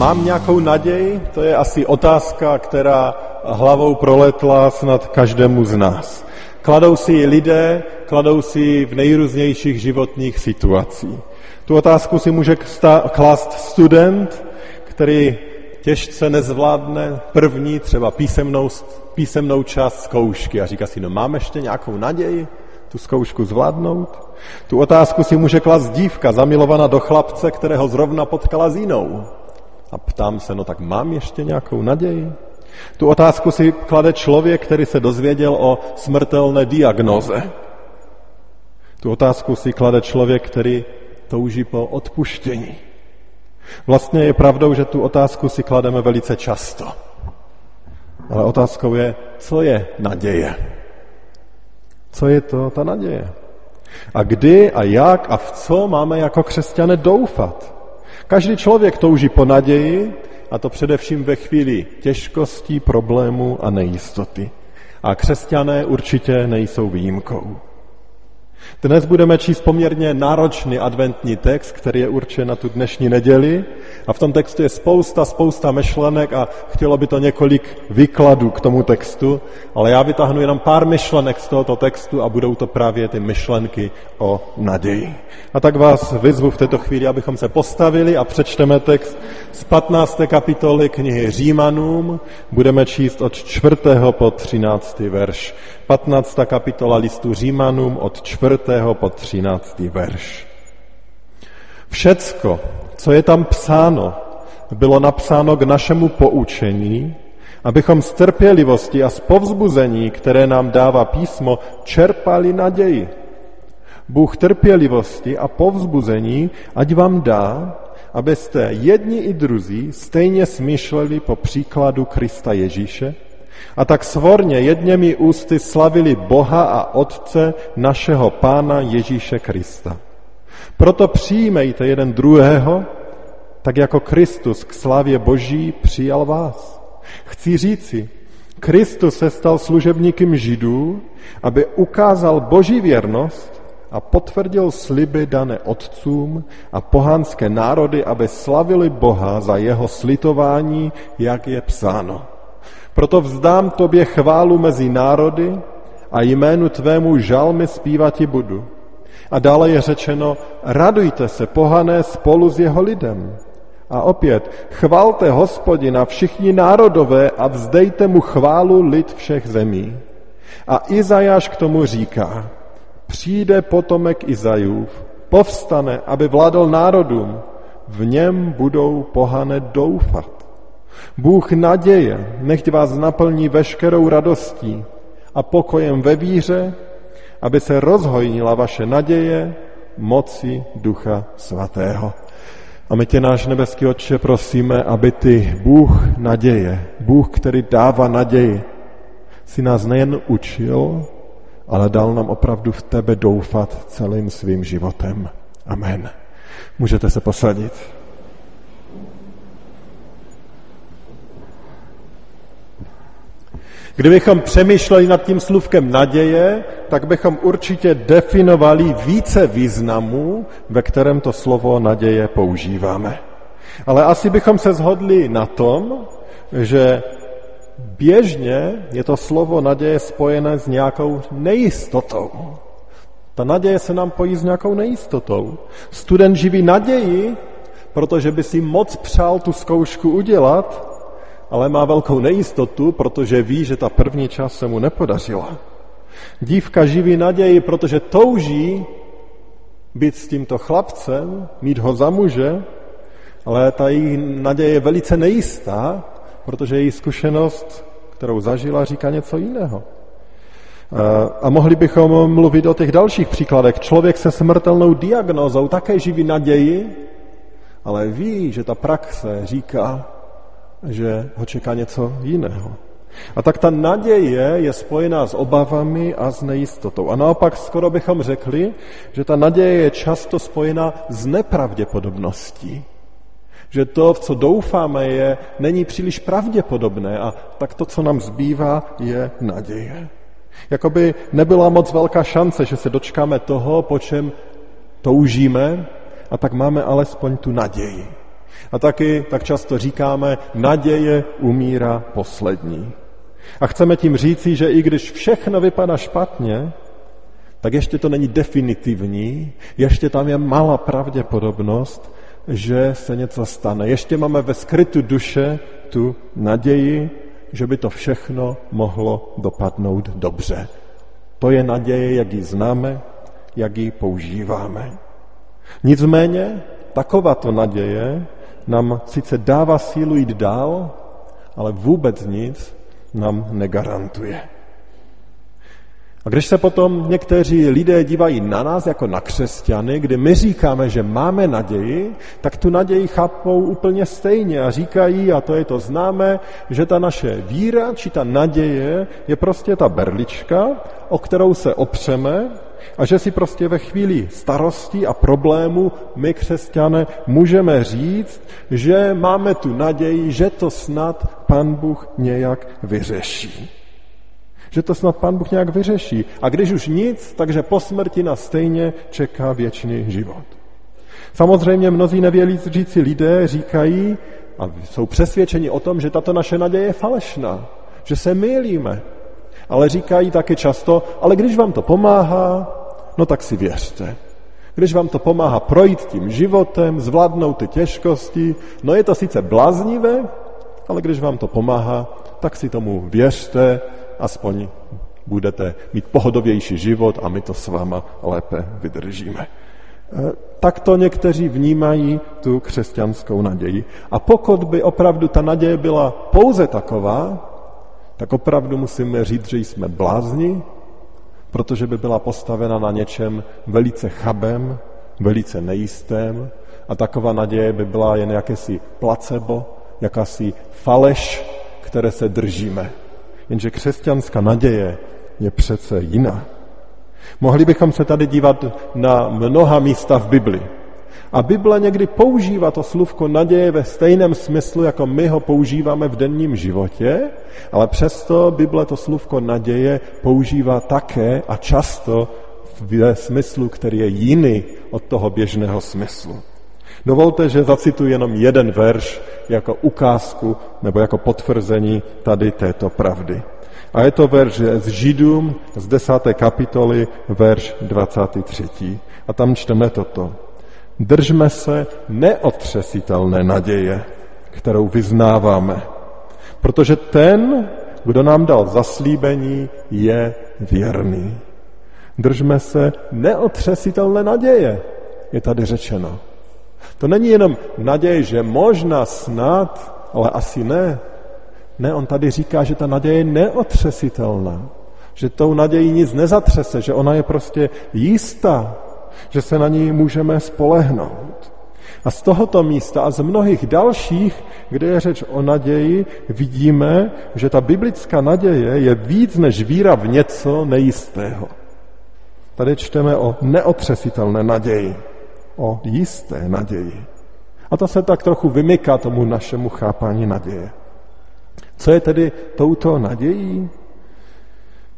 Mám nějakou naději? To je asi otázka, která hlavou proletla snad každému z nás. Kladou si ji lidé, kladou si ji v nejrůznějších životních situacích. Tu otázku si může klást student, který těžce nezvládne první třeba písemnou, písemnou část zkoušky a říká si, no mám ještě nějakou naději tu zkoušku zvládnout? Tu otázku si může klást dívka zamilovaná do chlapce, kterého zrovna potkala s jinou. A ptám se, no tak mám ještě nějakou naději? Tu otázku si klade člověk, který se dozvěděl o smrtelné diagnoze. Tu otázku si klade člověk, který touží po odpuštění. Vlastně je pravdou, že tu otázku si klademe velice často. Ale otázkou je, co je naděje? Co je to ta naděje? A kdy a jak a v co máme jako křesťané doufat? Každý člověk touží po naději, a to především ve chvíli těžkostí, problémů a nejistoty. A křesťané určitě nejsou výjimkou. Dnes budeme číst poměrně náročný adventní text, který je určen na tu dnešní neděli. A v tom textu je spousta, spousta myšlenek a chtělo by to několik výkladů k tomu textu, ale já vytáhnu jenom pár myšlenek z tohoto textu a budou to právě ty myšlenky o naději. A tak vás vyzvu v této chvíli, abychom se postavili a přečteme text z 15. kapitoly knihy Římanům. Budeme číst od 4. po 13. verš. 15. kapitola listu Římanům od 4. po 13. verš. Všecko, co je tam psáno, bylo napsáno k našemu poučení, abychom z trpělivosti a z povzbuzení, které nám dává písmo, čerpali naději. Bůh trpělivosti a povzbuzení ať vám dá, abyste jedni i druzí stejně smýšleli po příkladu Krista Ježíše, a tak svorně jedněmi ústy slavili Boha a Otce našeho Pána Ježíše Krista. Proto přijímejte jeden druhého, tak jako Kristus k slavě Boží přijal vás. Chci říci, Kristus se stal služebníkem Židů, aby ukázal Boží věrnost a potvrdil sliby dané otcům a pohanské národy, aby slavili Boha za jeho slitování, jak je psáno. Proto vzdám tobě chválu mezi národy a jménu tvému žalmy zpívati budu. A dále je řečeno, radujte se, pohané, spolu s jeho lidem. A opět, chvalte hospodina všichni národové a vzdejte mu chválu lid všech zemí. A Izajáš k tomu říká, přijde potomek Izajův, povstane, aby vládl národům, v něm budou pohané doufat. Bůh naděje, nechť vás naplní veškerou radostí a pokojem ve víře, aby se rozhojnila vaše naděje moci Ducha Svatého. A my tě, náš nebeský Otče, prosíme, aby ty Bůh naděje, Bůh, který dává naději, si nás nejen učil, ale dal nám opravdu v tebe doufat celým svým životem. Amen. Můžete se posadit. Kdybychom přemýšleli nad tím slůvkem naděje, tak bychom určitě definovali více významů, ve kterém to slovo naděje používáme. Ale asi bychom se shodli na tom, že běžně je to slovo naděje spojené s nějakou nejistotou. Ta naděje se nám pojí s nějakou nejistotou. Student živí naději, protože by si moc přál tu zkoušku udělat, ale má velkou nejistotu, protože ví, že ta první část se mu nepodařila. Dívka živí naději, protože touží být s tímto chlapcem, mít ho za muže, ale ta její naděje je velice nejistá, protože její zkušenost, kterou zažila, říká něco jiného. A mohli bychom mluvit o těch dalších příkladech. Člověk se smrtelnou diagnózou také živí naději, ale ví, že ta praxe říká, že ho čeká něco jiného. A tak ta naděje je spojená s obavami a s nejistotou. A naopak skoro bychom řekli, že ta naděje je často spojená s nepravděpodobností. Že to, v co doufáme, je, není příliš pravděpodobné a tak to, co nám zbývá, je naděje. Jakoby nebyla moc velká šance, že se dočkáme toho, po čem toužíme, a tak máme alespoň tu naději. A taky tak často říkáme, naděje umírá poslední. A chceme tím říci, že i když všechno vypadá špatně, tak ještě to není definitivní, ještě tam je malá pravděpodobnost, že se něco stane. Ještě máme ve skrytu duše tu naději, že by to všechno mohlo dopadnout dobře. To je naděje, jak ji známe, jak ji používáme. Nicméně takováto naděje nám sice dává sílu jít dál, ale vůbec nic nám negarantuje. A když se potom někteří lidé dívají na nás jako na křesťany, kdy my říkáme, že máme naději, tak tu naději chápou úplně stejně a říkají, a to je to známe, že ta naše víra či ta naděje je prostě ta berlička, o kterou se opřeme a že si prostě ve chvíli starostí a problému my křesťané můžeme říct, že máme tu naději, že to snad Pan Bůh nějak vyřeší. Že to snad Pán Bůh nějak vyřeší. A když už nic, takže po smrti nás stejně čeká věčný život. Samozřejmě mnozí nevěřící lidé říkají a jsou přesvědčeni o tom, že tato naše naděje je falešná, že se mýlíme. Ale říkají taky často, ale když vám to pomáhá, no tak si věřte. Když vám to pomáhá projít tím životem, zvládnout ty těžkosti, no je to sice bláznivé, ale když vám to pomáhá, tak si tomu věřte aspoň budete mít pohodovější život a my to s váma lépe vydržíme. E, tak to někteří vnímají tu křesťanskou naději. A pokud by opravdu ta naděje byla pouze taková, tak opravdu musíme říct, že jsme blázni, protože by byla postavena na něčem velice chabem, velice nejistém a taková naděje by byla jen jakési placebo, jakási faleš, které se držíme. Jenže křesťanská naděje je přece jiná. Mohli bychom se tady dívat na mnoha místa v Bibli. A Bible někdy používá to slůvko naděje ve stejném smyslu, jako my ho používáme v denním životě, ale přesto Bible to slůvko naděje používá také a často v smyslu, který je jiný od toho běžného smyslu. Dovolte, že zacituji jenom jeden verš jako ukázku nebo jako potvrzení tady této pravdy. A je to verš z Židům z desáté kapitoly, verš 23. A tam čteme toto. Držme se neotřesitelné naděje, kterou vyznáváme, protože ten, kdo nám dal zaslíbení, je věrný. Držme se neotřesitelné naděje, je tady řečeno. To není jenom naděje, že možná snad, ale asi ne. Ne, on tady říká, že ta naděje je neotřesitelná. Že tou nadějí nic nezatřese, že ona je prostě jistá, že se na ní můžeme spolehnout. A z tohoto místa a z mnohých dalších, kde je řeč o naději, vidíme, že ta biblická naděje je víc než víra v něco nejistého. Tady čteme o neotřesitelné naději o jisté naději. A to se tak trochu vymyká tomu našemu chápání naděje. Co je tedy touto nadějí?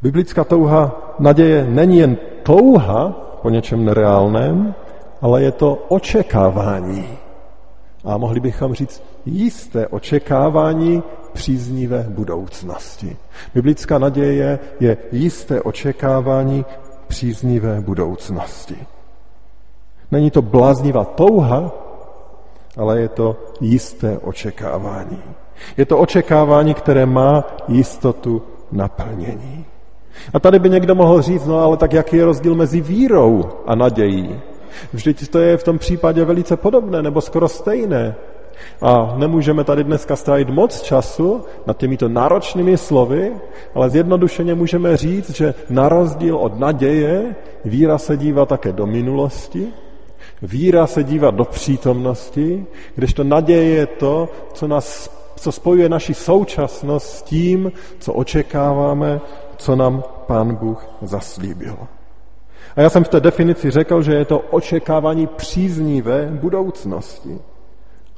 Biblická touha naděje není jen touha po něčem nereálném, ale je to očekávání. A mohli bychom říct jisté očekávání příznivé budoucnosti. Biblická naděje je jisté očekávání příznivé budoucnosti. Není to bláznivá touha, ale je to jisté očekávání. Je to očekávání, které má jistotu naplnění. A tady by někdo mohl říct, no ale tak jaký je rozdíl mezi vírou a nadějí? Vždyť to je v tom případě velice podobné, nebo skoro stejné. A nemůžeme tady dneska strávit moc času nad těmito náročnými slovy, ale zjednodušeně můžeme říct, že na rozdíl od naděje víra se dívá také do minulosti, Víra se dívá do přítomnosti, kdežto naděje je to, co, nás, co spojuje naši současnost s tím, co očekáváme, co nám Pán Bůh zaslíbil. A já jsem v té definici řekl, že je to očekávání příznivé budoucnosti.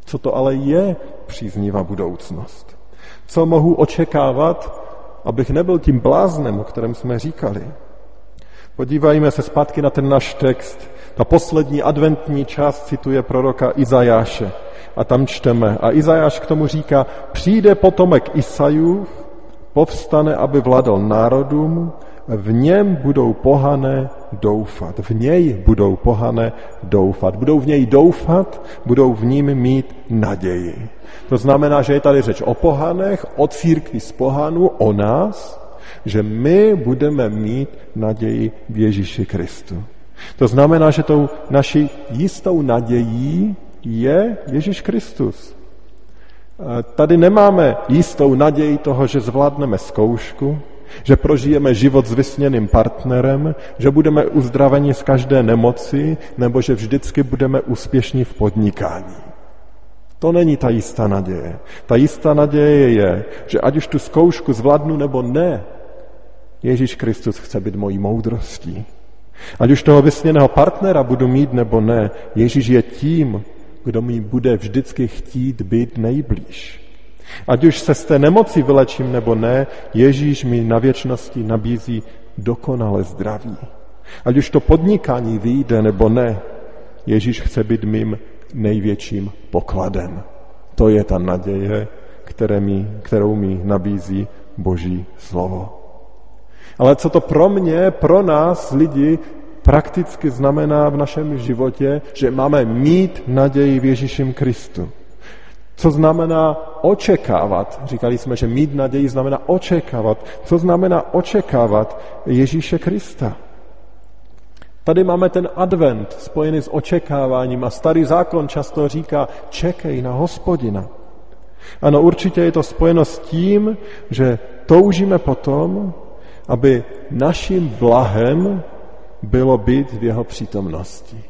Co to ale je příznivá budoucnost? Co mohu očekávat, abych nebyl tím bláznem, o kterém jsme říkali? Podívajme se zpátky na ten náš text. Ta poslední adventní část cituje proroka Izajáše. A tam čteme. A Izajáš k tomu říká, přijde potomek Isajův, povstane, aby vladal národům, v něm budou pohané doufat. V něj budou pohané doufat. Budou v něj doufat, budou v ním mít naději. To znamená, že je tady řeč o pohanech, o církvi z pohanu, o nás, že my budeme mít naději v Ježíši Kristu. To znamená, že tou naší jistou nadějí je Ježíš Kristus. Tady nemáme jistou naději toho, že zvládneme zkoušku, že prožijeme život s vysněným partnerem, že budeme uzdraveni z každé nemoci, nebo že vždycky budeme úspěšní v podnikání. To není ta jistá naděje. Ta jistá naděje je, že ať už tu zkoušku zvládnu nebo ne, Ježíš Kristus chce být mojí moudrostí. Ať už toho vysněného partnera budu mít nebo ne, Ježíš je tím, kdo mi bude vždycky chtít být nejblíž. Ať už se z té nemoci vylečím nebo ne, Ježíš mi na věčnosti nabízí dokonale zdraví. Ať už to podnikání vyjde nebo ne, Ježíš chce být mým největším pokladem. To je ta naděje, které mi, kterou mi nabízí Boží slovo. Ale co to pro mě, pro nás lidi prakticky znamená v našem životě, že máme mít naději v Ježíšem Kristu. Co znamená očekávat? Říkali jsme, že mít naději znamená očekávat. Co znamená očekávat Ježíše Krista? Tady máme ten advent spojený s očekáváním a starý zákon často říká, čekej na hospodina. Ano, určitě je to spojeno s tím, že toužíme potom, aby naším blahem bylo být v jeho přítomnosti.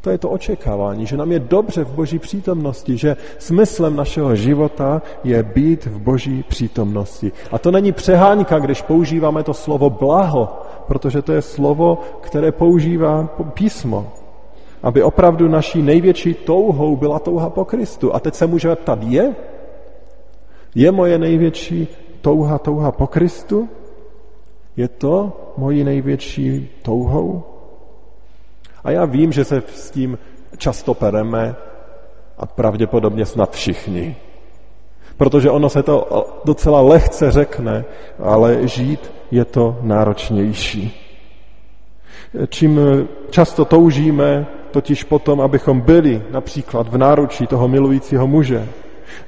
To je to očekávání, že nám je dobře v boží přítomnosti, že smyslem našeho života je být v boží přítomnosti. A to není přehánka, když používáme to slovo blaho, protože to je slovo, které používá písmo. Aby opravdu naší největší touhou byla touha po Kristu. A teď se můžeme ptat, je? Je moje největší touha touha po Kristu? Je to mojí největší touhou? A já vím, že se s tím často pereme a pravděpodobně snad všichni. Protože ono se to docela lehce řekne, ale žít je to náročnější. Čím často toužíme totiž potom, abychom byli například v náručí toho milujícího muže,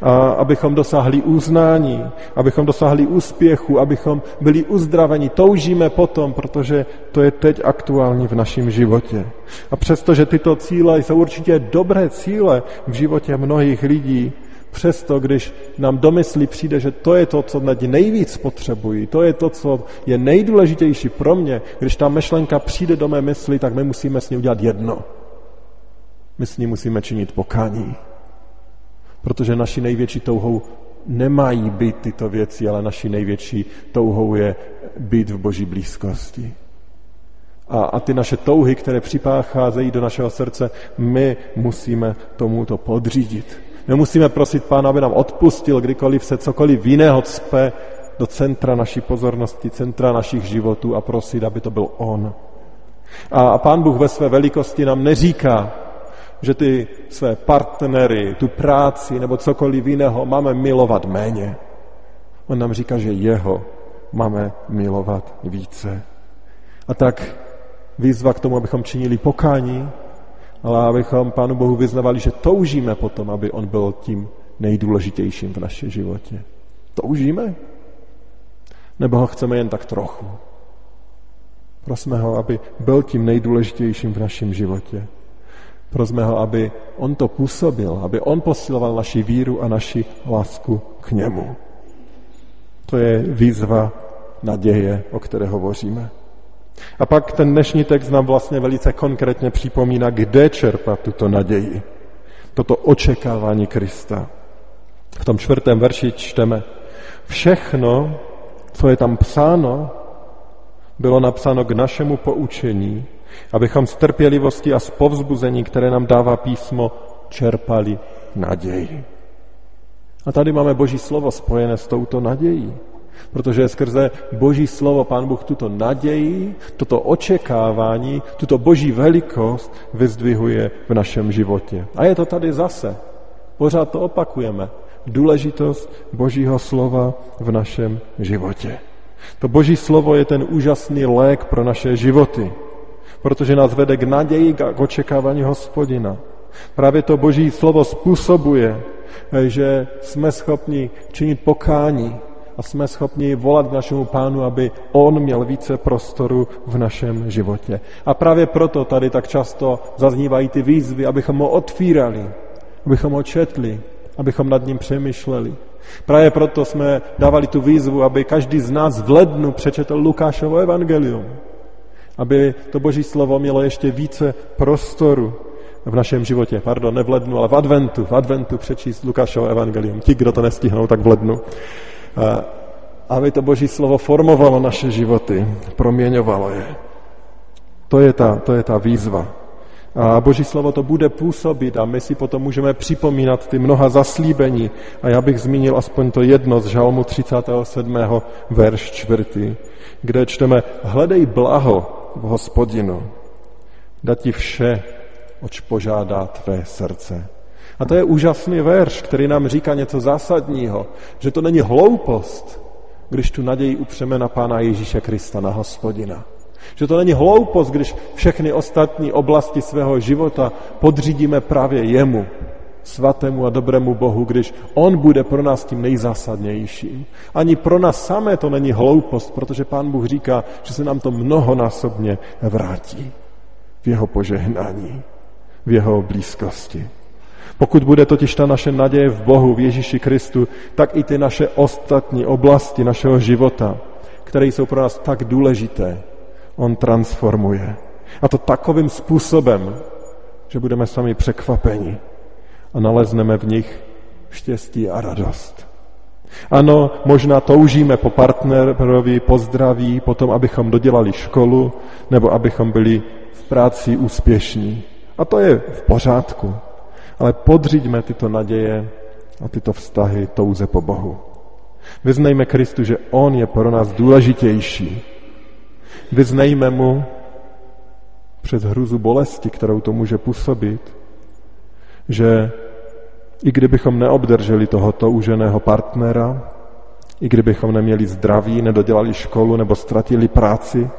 a abychom dosáhli uznání, abychom dosáhli úspěchu, abychom byli uzdraveni. Toužíme potom, protože to je teď aktuální v našem životě. A přestože tyto cíle jsou určitě dobré cíle v životě mnohých lidí, Přesto, když nám do mysli přijde, že to je to, co teď nejvíc potřebují, to je to, co je nejdůležitější pro mě, když ta myšlenka přijde do mé mysli, tak my musíme s ní udělat jedno. My s ní musíme činit pokání. Protože naší největší touhou nemají být tyto věci, ale naší největší touhou je být v boží blízkosti. A, a ty naše touhy, které připácházejí do našeho srdce, my musíme tomuto podřídit. My musíme prosit Pána, aby nám odpustil, kdykoliv se cokoliv jiného cpe do centra naší pozornosti, centra našich životů a prosit, aby to byl On. A Pán Bůh ve své velikosti nám neříká, že ty své partnery, tu práci nebo cokoliv jiného máme milovat méně. On nám říká, že jeho máme milovat více. A tak výzva k tomu, abychom činili pokání, ale abychom Pánu Bohu vyznavali, že toužíme potom, aby On byl tím nejdůležitějším v našem životě. Toužíme? Nebo ho chceme jen tak trochu? Prosme ho, aby byl tím nejdůležitějším v našem životě. Prosme ho, aby on to působil, aby on posiloval naši víru a naši lásku k němu. To je výzva naděje, o které hovoříme. A pak ten dnešní text nám vlastně velice konkrétně připomíná, kde čerpat tuto naději, toto očekávání Krista. V tom čtvrtém verši čteme, všechno, co je tam psáno, bylo napsáno k našemu poučení, abychom z trpělivosti a z povzbuzení, které nám dává písmo, čerpali naději. A tady máme Boží slovo spojené s touto nadějí. Protože skrze Boží slovo Pán Bůh tuto naději, toto očekávání, tuto Boží velikost vyzdvihuje v našem životě. A je to tady zase. Pořád to opakujeme. Důležitost Božího slova v našem životě. To Boží slovo je ten úžasný lék pro naše životy, protože nás vede k naději, k očekávání hospodina. Právě to Boží slovo způsobuje, že jsme schopni činit pokání, a jsme schopni volat k našemu pánu, aby on měl více prostoru v našem životě. A právě proto tady tak často zaznívají ty výzvy, abychom ho otvírali, abychom ho četli, abychom nad ním přemýšleli. Právě proto jsme dávali tu výzvu, aby každý z nás v lednu přečetl Lukášovo evangelium. Aby to boží slovo mělo ještě více prostoru v našem životě. Pardon, ne v lednu, ale v adventu. V adventu přečíst Lukášovo evangelium. Ti, kdo to nestihnou, tak v lednu aby to Boží slovo formovalo naše životy, proměňovalo je. To je ta, to je ta výzva. A Boží slovo to bude působit a my si potom můžeme připomínat ty mnoha zaslíbení. A já bych zmínil aspoň to jedno z žalmu 37. verš 4, kde čteme Hledej blaho v hospodinu, dá ti vše, oč požádá tvé srdce. A to je úžasný verš, který nám říká něco zásadního, že to není hloupost, když tu naději upřeme na Pána Ježíše Krista, na hospodina. Že to není hloupost, když všechny ostatní oblasti svého života podřídíme právě jemu, svatému a dobrému Bohu, když On bude pro nás tím nejzásadnějším. Ani pro nás samé to není hloupost, protože Pán Bůh říká, že se nám to mnohonásobně vrátí v jeho požehnání, v jeho blízkosti. Pokud bude totiž ta naše naděje v Bohu, v Ježíši Kristu, tak i ty naše ostatní oblasti našeho života, které jsou pro nás tak důležité, on transformuje. A to takovým způsobem, že budeme sami překvapeni a nalezneme v nich štěstí a radost. Ano, možná toužíme po partnerovi, po zdraví, potom, abychom dodělali školu, nebo abychom byli v práci úspěšní. A to je v pořádku. Ale podřiďme tyto naděje a tyto vztahy touze po Bohu. Vyznejme Kristu, že On je pro nás důležitější. Vyznejme mu přes hruzu bolesti, kterou to může působit, že i kdybychom neobdrželi toho touženého partnera, i kdybychom neměli zdraví, nedodělali školu nebo ztratili práci,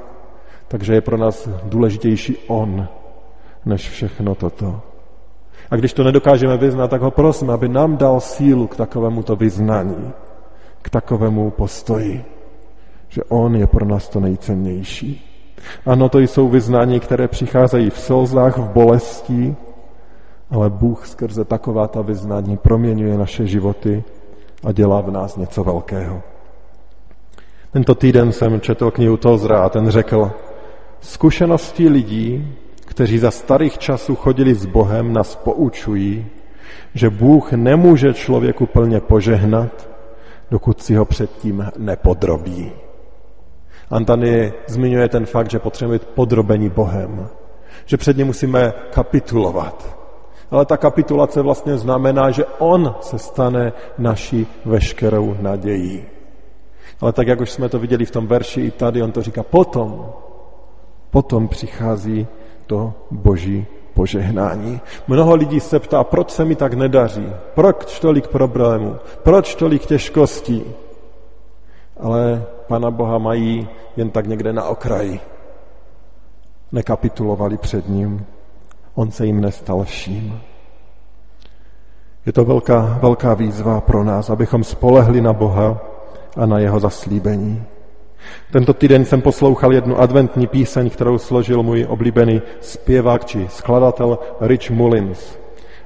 takže je pro nás důležitější On, než všechno toto. A když to nedokážeme vyznat, tak ho prosím, aby nám dal sílu k takovému to vyznání, k takovému postoji, že on je pro nás to nejcennější. Ano, to jsou vyznání, které přicházejí v slzách, v bolesti, ale Bůh skrze taková ta vyznání proměňuje naše životy a dělá v nás něco velkého. Tento týden jsem četl knihu Tozra a ten řekl, zkušenosti lidí, kteří za starých časů chodili s Bohem, nás poučují, že Bůh nemůže člověku plně požehnat, dokud si ho předtím nepodrobí. Antony zmiňuje ten fakt, že potřebujeme být podrobení Bohem, že před ním musíme kapitulovat. Ale ta kapitulace vlastně znamená, že On se stane naší veškerou nadějí. Ale tak, jak už jsme to viděli v tom verši i tady, on to říká potom. Potom přichází to boží požehnání. Mnoho lidí se ptá, proč se mi tak nedaří, proč tolik problémů, proč tolik těžkostí. Ale Pana Boha mají jen tak někde na okraji. Nekapitulovali před ním. On se jim nestal vším. Je to velká, velká výzva pro nás, abychom spolehli na Boha a na jeho zaslíbení. Tento týden jsem poslouchal jednu adventní píseň, kterou složil můj oblíbený zpěvák či skladatel Rich Mullins.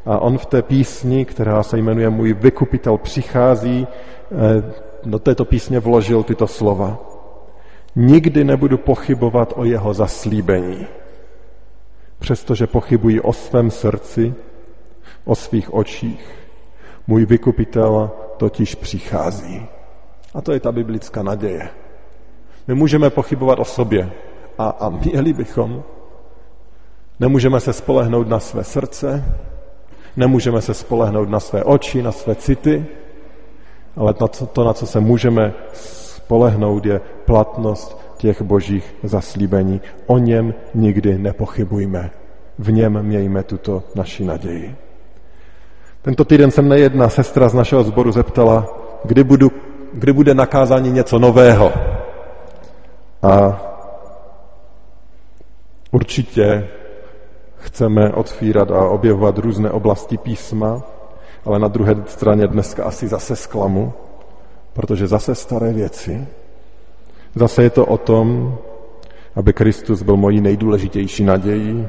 A on v té písni, která se jmenuje Můj vykupitel přichází, eh, do této písně vložil tyto slova. Nikdy nebudu pochybovat o jeho zaslíbení. Přestože pochybuji o svém srdci, o svých očích, můj vykupitel totiž přichází. A to je ta biblická naděje. My můžeme pochybovat o sobě a, a měli bychom. Nemůžeme se spolehnout na své srdce, nemůžeme se spolehnout na své oči, na své city, ale to, to na co se můžeme spolehnout, je platnost těch božích zaslíbení. O něm nikdy nepochybujme. V něm mějme tuto naši naději. Tento týden se mne jedna sestra z našeho sboru zeptala, kdy, budu, kdy bude nakázání něco nového. A určitě chceme otvírat a objevovat různé oblasti písma, ale na druhé straně dneska asi zase zklamu, protože zase staré věci. Zase je to o tom, aby Kristus byl mojí nejdůležitější nadějí.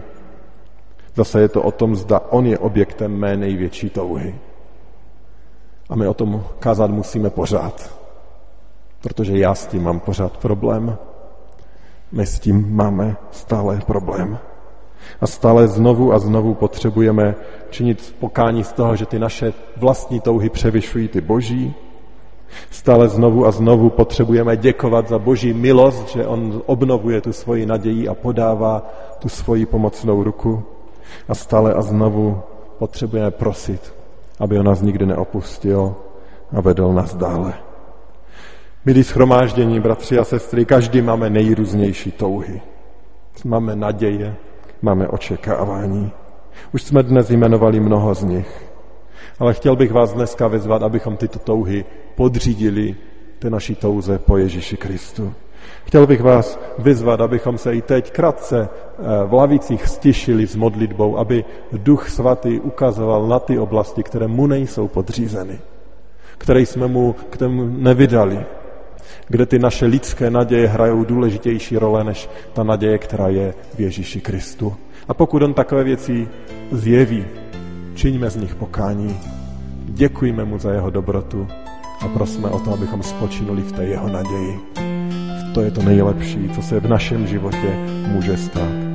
Zase je to o tom, zda On je objektem mé největší touhy. A my o tom kázat musíme pořád, protože já s tím mám pořád problém. My s tím máme stále problém. A stále znovu a znovu potřebujeme činit pokání z toho, že ty naše vlastní touhy převyšují ty boží. Stále znovu a znovu potřebujeme děkovat za boží milost, že on obnovuje tu svoji naději a podává tu svoji pomocnou ruku. A stále a znovu potřebujeme prosit, aby on nás nikdy neopustil a vedl nás dále. Milí schromáždění, bratři a sestry, každý máme nejrůznější touhy. Máme naděje, máme očekávání. Už jsme dnes jmenovali mnoho z nich. Ale chtěl bych vás dneska vyzvat, abychom tyto touhy podřídili té naší touze po Ježíši Kristu. Chtěl bych vás vyzvat, abychom se i teď krátce eh, v lavicích stišili s modlitbou, aby Duch Svatý ukazoval na ty oblasti, které mu nejsou podřízeny, které jsme mu k tomu nevydali, kde ty naše lidské naděje hrajou důležitější role než ta naděje, která je v Ježíši Kristu. A pokud on takové věci zjeví, čiňme z nich pokání, děkujme mu za jeho dobrotu a prosme o to, abychom spočinuli v té jeho naději. To je to nejlepší, co se v našem životě může stát.